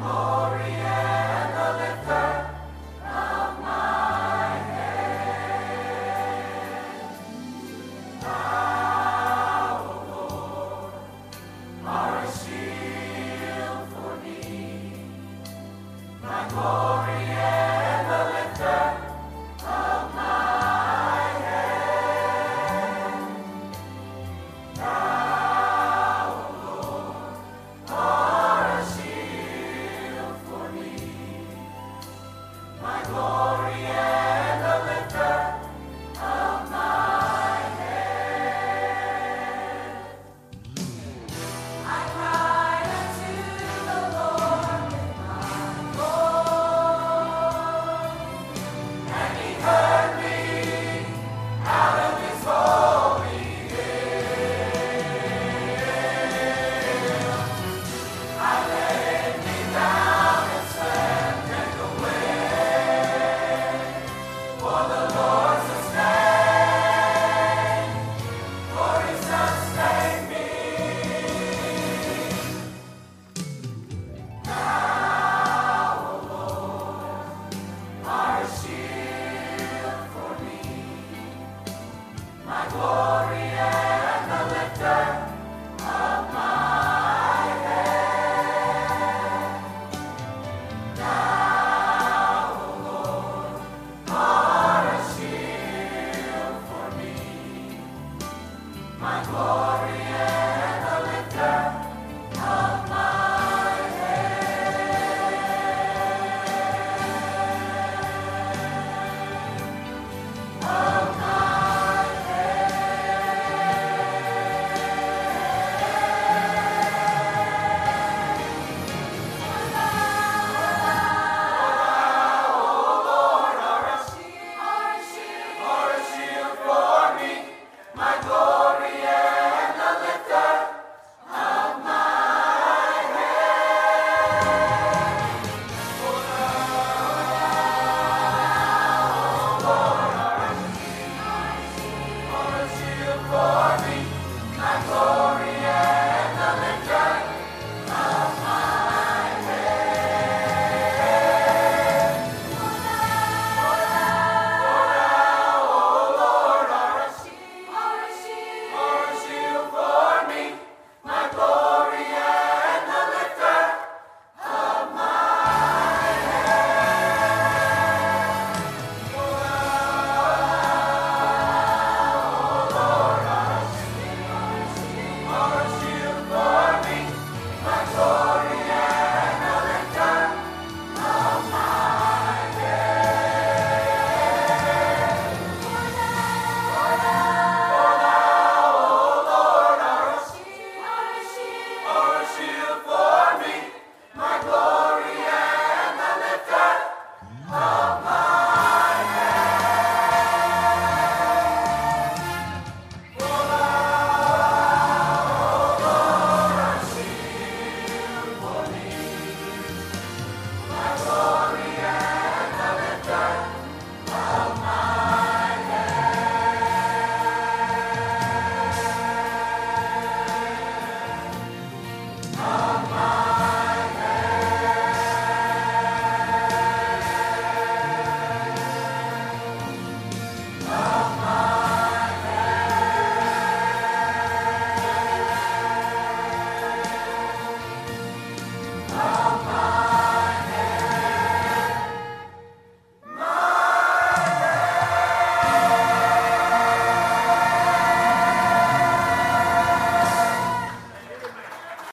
more. Lord. shield for me. 아멘.